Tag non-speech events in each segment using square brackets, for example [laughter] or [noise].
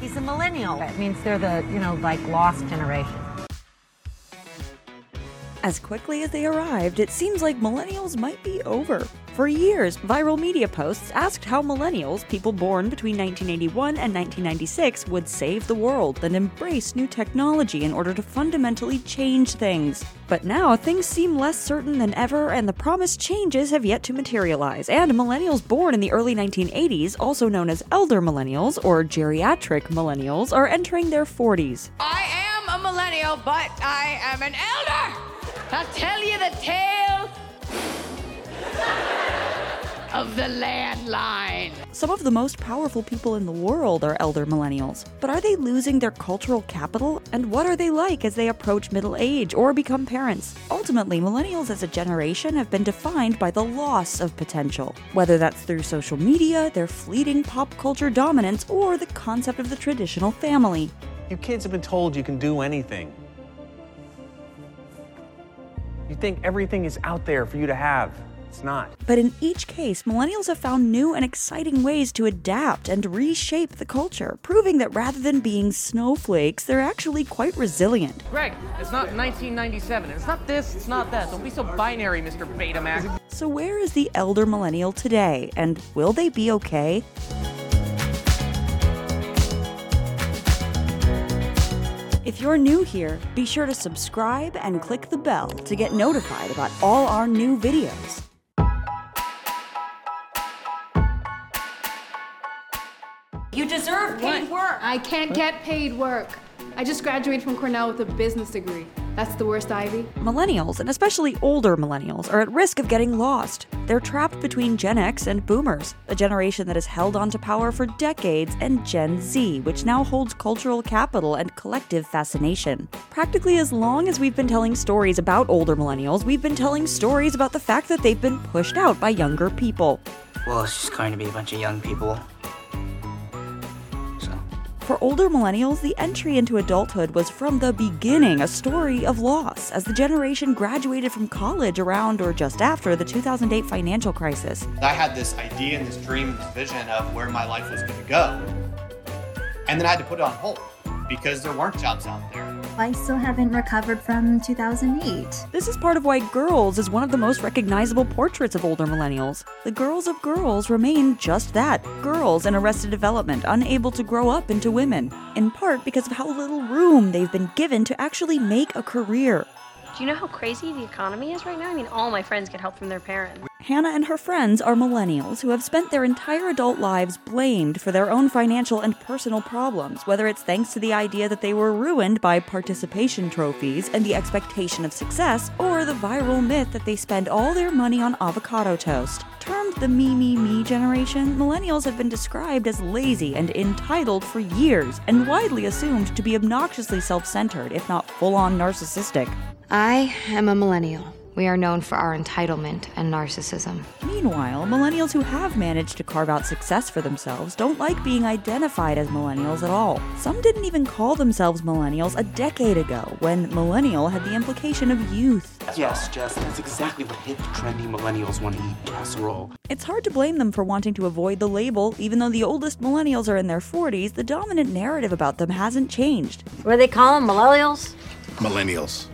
He's a millennial. It means they're the, you know, like lost generation. As quickly as they arrived, it seems like millennials might be over. For years, viral media posts asked how millennials, people born between 1981 and 1996, would save the world and embrace new technology in order to fundamentally change things. But now, things seem less certain than ever, and the promised changes have yet to materialize. And millennials born in the early 1980s, also known as elder millennials or geriatric millennials, are entering their 40s. I am a millennial, but I am an elder! I'll tell you the tale of the landline. Some of the most powerful people in the world are elder millennials. But are they losing their cultural capital? And what are they like as they approach middle age or become parents? Ultimately, millennials as a generation have been defined by the loss of potential. Whether that's through social media, their fleeting pop culture dominance, or the concept of the traditional family. You kids have been told you can do anything. You think everything is out there for you to have. It's not. But in each case, millennials have found new and exciting ways to adapt and reshape the culture, proving that rather than being snowflakes, they're actually quite resilient. Greg, it's not 1997. It's not this, it's not that. Don't be so binary, Mr. Betamax. So, where is the elder millennial today, and will they be okay? If you're new here, be sure to subscribe and click the bell to get notified about all our new videos. You deserve paid work. I can't get paid work. I just graduated from Cornell with a business degree. That's the worst, Ivy. Millennials, and especially older millennials, are at risk of getting lost. They're trapped between Gen X and Boomers, a generation that has held on to power for decades, and Gen Z, which now holds cultural capital and collective fascination. Practically as long as we've been telling stories about older millennials, we've been telling stories about the fact that they've been pushed out by younger people. Well, it's just going to be a bunch of young people. For older millennials, the entry into adulthood was from the beginning a story of loss, as the generation graduated from college around or just after the 2008 financial crisis. I had this idea and this dream and this vision of where my life was going to go. And then I had to put it on hold because there weren't jobs out there. I still haven't recovered from 2008. This is part of why Girls is one of the most recognizable portraits of older millennials. The girls of girls remain just that girls in arrested development, unable to grow up into women, in part because of how little room they've been given to actually make a career. Do you know how crazy the economy is right now? I mean, all my friends get help from their parents. Hannah and her friends are millennials who have spent their entire adult lives blamed for their own financial and personal problems, whether it's thanks to the idea that they were ruined by participation trophies and the expectation of success, or the viral myth that they spend all their money on avocado toast. Termed the me, me, me generation, millennials have been described as lazy and entitled for years, and widely assumed to be obnoxiously self centered, if not full on narcissistic. I am a millennial. We are known for our entitlement and narcissism. Meanwhile, millennials who have managed to carve out success for themselves don't like being identified as millennials at all. Some didn't even call themselves millennials a decade ago, when millennial had the implication of youth. Yes, Jess, that's exactly what hip, trendy millennials want to eat casserole. It's hard to blame them for wanting to avoid the label, even though the oldest millennials are in their 40s, the dominant narrative about them hasn't changed. What do they call them? Millennials? Millennials.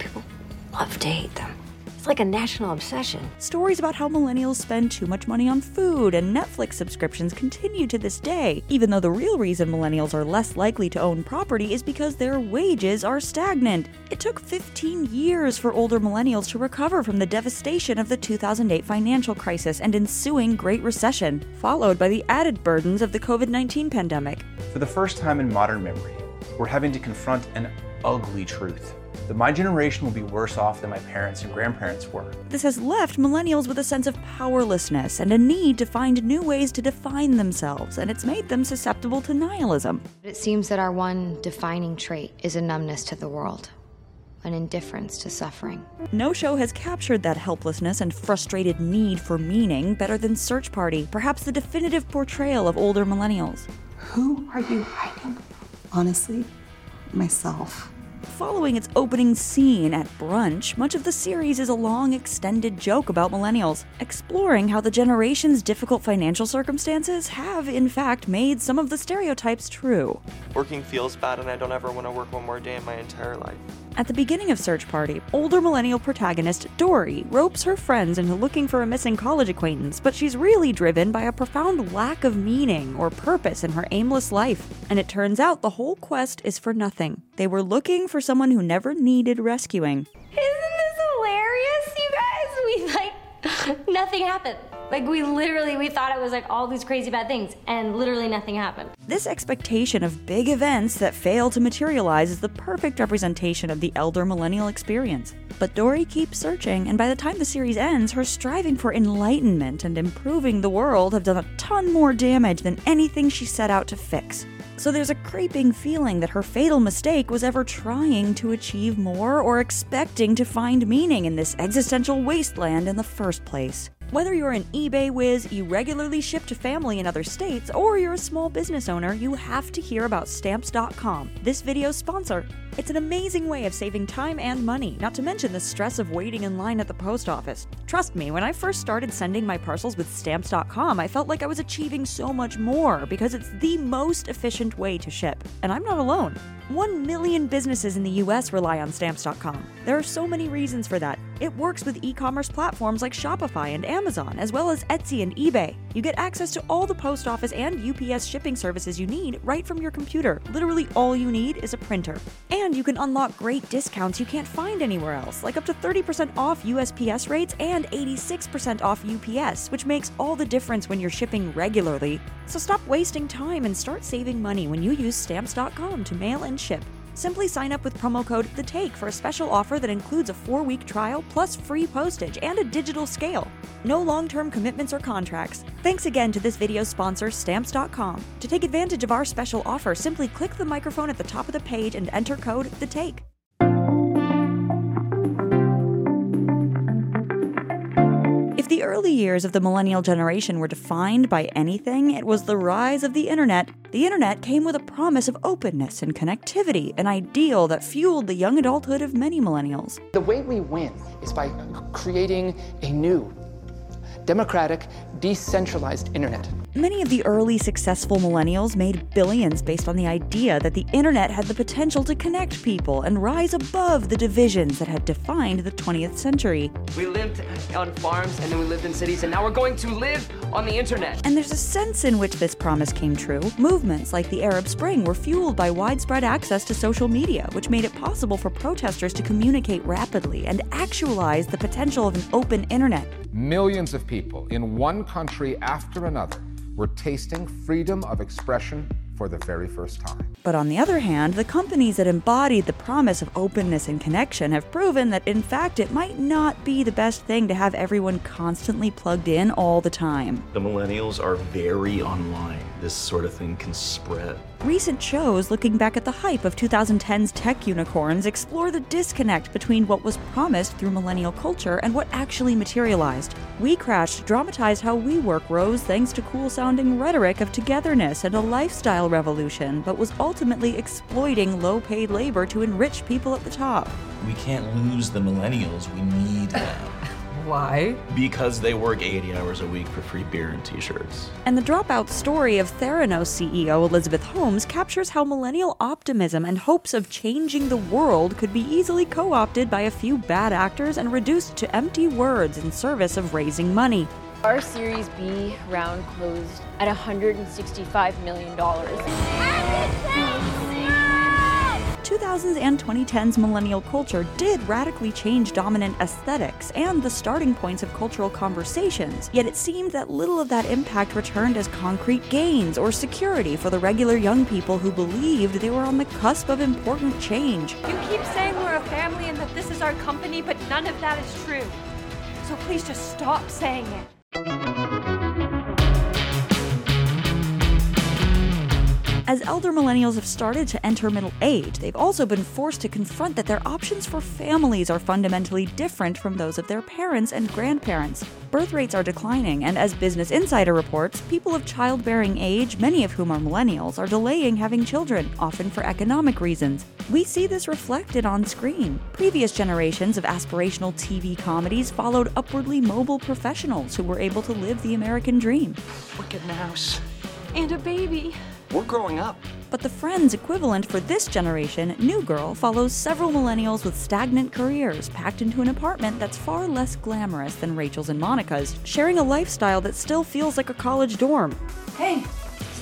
Love to hate them. It's like a national obsession. Stories about how millennials spend too much money on food and Netflix subscriptions continue to this day, even though the real reason millennials are less likely to own property is because their wages are stagnant. It took 15 years for older millennials to recover from the devastation of the 2008 financial crisis and ensuing Great Recession, followed by the added burdens of the COVID 19 pandemic. For the first time in modern memory, we're having to confront an ugly truth that my generation will be worse off than my parents and grandparents were. This has left millennials with a sense of powerlessness and a need to find new ways to define themselves, and it's made them susceptible to nihilism. It seems that our one defining trait is a numbness to the world, an indifference to suffering. No show has captured that helplessness and frustrated need for meaning better than Search Party, perhaps the definitive portrayal of older millennials. Who are you hiding? Honestly, myself. Following its opening scene at brunch, much of the series is a long, extended joke about millennials, exploring how the generation's difficult financial circumstances have, in fact, made some of the stereotypes true. Working feels bad, and I don't ever want to work one more day in my entire life. At the beginning of Search Party, older millennial protagonist Dory ropes her friends into looking for a missing college acquaintance, but she's really driven by a profound lack of meaning or purpose in her aimless life. And it turns out the whole quest is for nothing. They were looking for someone who never needed rescuing. Isn't this hilarious, you guys? We like [laughs] nothing happened. Like we literally we thought it was like all these crazy bad things and literally nothing happened. This expectation of big events that fail to materialize is the perfect representation of the elder millennial experience. But Dory keeps searching, and by the time the series ends, her striving for enlightenment and improving the world have done a ton more damage than anything she set out to fix. So there's a creeping feeling that her fatal mistake was ever trying to achieve more or expecting to find meaning in this existential wasteland in the first place. Whether you're an eBay whiz, you regularly ship to family in other states, or you're a small business owner, you have to hear about Stamps.com, this video's sponsor. It's an amazing way of saving time and money, not to mention the stress of waiting in line at the post office. Trust me, when I first started sending my parcels with Stamps.com, I felt like I was achieving so much more because it's the most efficient way to ship. And I'm not alone. One million businesses in the US rely on Stamps.com. There are so many reasons for that. It works with e commerce platforms like Shopify and Amazon, as well as Etsy and eBay. You get access to all the post office and UPS shipping services you need right from your computer. Literally, all you need is a printer. And you can unlock great discounts you can't find anywhere else, like up to 30% off USPS rates and 86% off UPS, which makes all the difference when you're shipping regularly. So stop wasting time and start saving money when you use Stamps.com to mail and ship. Simply sign up with promo code The Take for a special offer that includes a four week trial plus free postage and a digital scale. No long term commitments or contracts. Thanks again to this video's sponsor, Stamps.com. To take advantage of our special offer, simply click the microphone at the top of the page and enter code The Take. Early years of the millennial generation were defined by anything, it was the rise of the internet. The internet came with a promise of openness and connectivity, an ideal that fueled the young adulthood of many millennials. The way we win is by creating a new, democratic, decentralized internet. Many of the early successful millennials made billions based on the idea that the internet had the potential to connect people and rise above the divisions that had defined the 20th century. We lived on farms and then we lived in cities, and now we're going to live on the internet. And there's a sense in which this promise came true. Movements like the Arab Spring were fueled by widespread access to social media, which made it possible for protesters to communicate rapidly and actualize the potential of an open internet. Millions of people in one country after another were tasting freedom of expression for the very first time. But on the other hand, the companies that embodied the promise of openness and connection have proven that, in fact, it might not be the best thing to have everyone constantly plugged in all the time. The millennials are very online. This sort of thing can spread. Recent shows looking back at the hype of 2010's tech unicorns explore the disconnect between what was promised through millennial culture and what actually materialized. We Crashed dramatized how WeWork rose thanks to cool sounding rhetoric of togetherness and a lifestyle revolution, but was ultimately exploiting low paid labor to enrich people at the top. We can't lose the millennials. We need them. [laughs] Why? Because they work 80 hours a week for free beer and t shirts. And the dropout story of Theranos CEO Elizabeth Holmes captures how millennial optimism and hopes of changing the world could be easily co opted by a few bad actors and reduced to empty words in service of raising money. Our Series B round closed at $165 million. 2000s and 2010s millennial culture did radically change dominant aesthetics and the starting points of cultural conversations, yet it seemed that little of that impact returned as concrete gains or security for the regular young people who believed they were on the cusp of important change. You keep saying we're a family and that this is our company, but none of that is true. So please just stop saying it. As elder millennials have started to enter middle age, they've also been forced to confront that their options for families are fundamentally different from those of their parents and grandparents. Birth rates are declining, and as Business Insider reports, people of childbearing age, many of whom are millennials, are delaying having children, often for economic reasons. We see this reflected on screen. Previous generations of aspirational TV comedies followed upwardly mobile professionals who were able to live the American dream. Wicked mouse. And a baby. We're growing up. But the Friends equivalent for this generation, New Girl, follows several millennials with stagnant careers packed into an apartment that's far less glamorous than Rachel's and Monica's, sharing a lifestyle that still feels like a college dorm. Hey,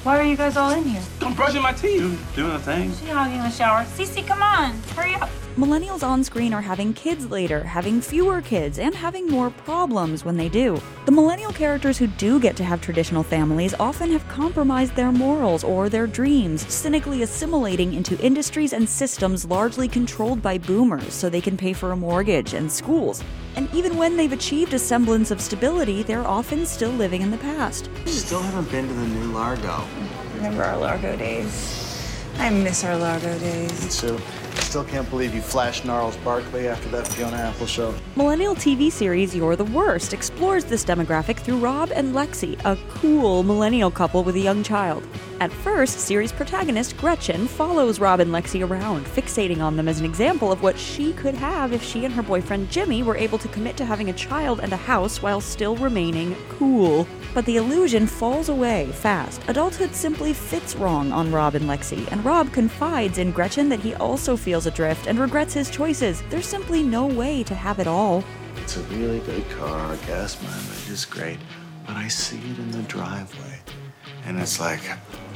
why are you guys all in here? I'm brushing my teeth. Doing a thing. She hogging the shower. Cece, come on, hurry up. Millennials on screen are having kids later, having fewer kids, and having more problems when they do. The millennial characters who do get to have traditional families often have compromised their morals or their dreams, cynically assimilating into industries and systems largely controlled by boomers so they can pay for a mortgage and schools. And even when they've achieved a semblance of stability, they're often still living in the past. Still haven't been to the new Largo. Remember our Largo days? I miss our Largo days. Me too. Still can't believe you flashed Gnarls Barkley after that Fiona Apple show. Millennial TV series You're the Worst explores this demographic through Rob and Lexi, a cool millennial couple with a young child. At first, series protagonist Gretchen follows Rob and Lexi around, fixating on them as an example of what she could have if she and her boyfriend Jimmy were able to commit to having a child and a house while still remaining cool. But the illusion falls away fast. Adulthood simply fits wrong on Rob and Lexi, and Rob confides in Gretchen that he also feels adrift and regrets his choices. There's simply no way to have it all. It's a really good car. Gas mileage is great. But I see it in the driveway. And it's like,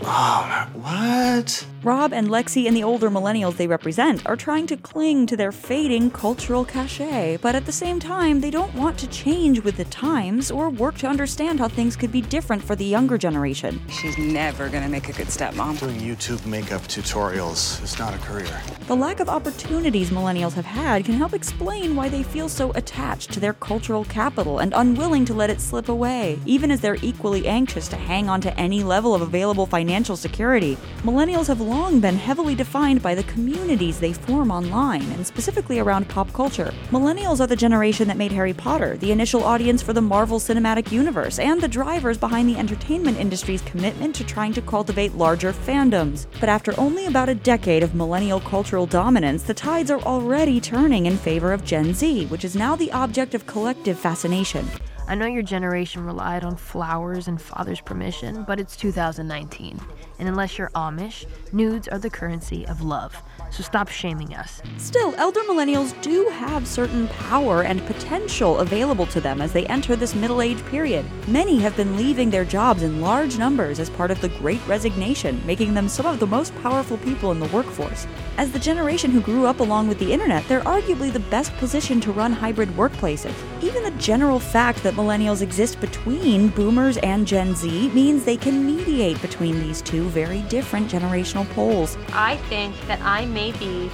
oh, what? Rob and Lexi and the older millennials they represent are trying to cling to their fading cultural cachet, but at the same time, they don't want to change with the times or work to understand how things could be different for the younger generation. She's never gonna make a good stepmom. Doing YouTube makeup tutorials is not a career. The lack of opportunities millennials have had can help explain why they feel so attached to their cultural capital and unwilling to let it slip away, even as they're equally anxious to hang on to any level of available financial security. Millennials have long been heavily defined by the communities they form online, and specifically around pop culture. Millennials are the generation that made Harry Potter, the initial audience for the Marvel Cinematic Universe, and the drivers behind the entertainment industry's commitment to trying to cultivate larger fandoms. But after only about a decade of millennial cultural dominance, the tides are already turning in favor of Gen Z, which is now the object of collective fascination. I know your generation relied on flowers and father's permission, but it's 2019. And unless you're Amish, nudes are the currency of love. So stop shaming us. Still, elder millennials do have certain power and potential available to them as they enter this middle age period. Many have been leaving their jobs in large numbers as part of the Great Resignation, making them some of the most powerful people in the workforce. As the generation who grew up along with the internet, they're arguably the best positioned to run hybrid workplaces. Even the general fact that millennials exist between boomers and Gen Z means they can mediate between these two very different generational poles. I think that I may be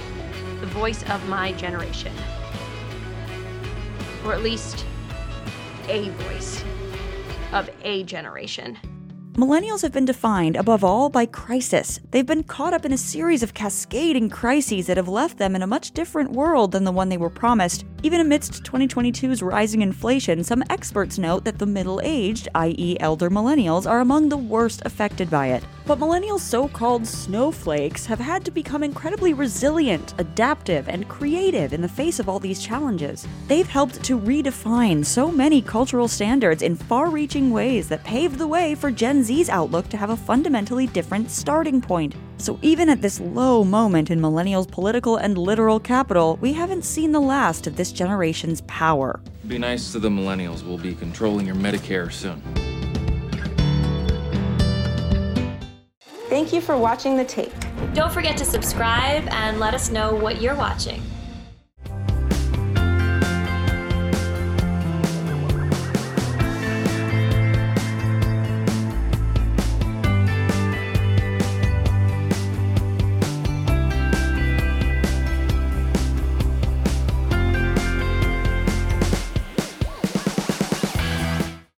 the voice of my generation. Or at least a voice of a generation. Millennials have been defined, above all, by crisis. They've been caught up in a series of cascading crises that have left them in a much different world than the one they were promised. Even amidst 2022's rising inflation, some experts note that the middle aged, i.e., elder millennials, are among the worst affected by it. But millennials' so called snowflakes have had to become incredibly resilient, adaptive, and creative in the face of all these challenges. They've helped to redefine so many cultural standards in far reaching ways that paved the way for Gen Z's outlook to have a fundamentally different starting point. So, even at this low moment in millennials' political and literal capital, we haven't seen the last of this generation's power. Be nice to the millennials. We'll be controlling your Medicare soon. Thank you for watching The Take. Don't forget to subscribe and let us know what you're watching.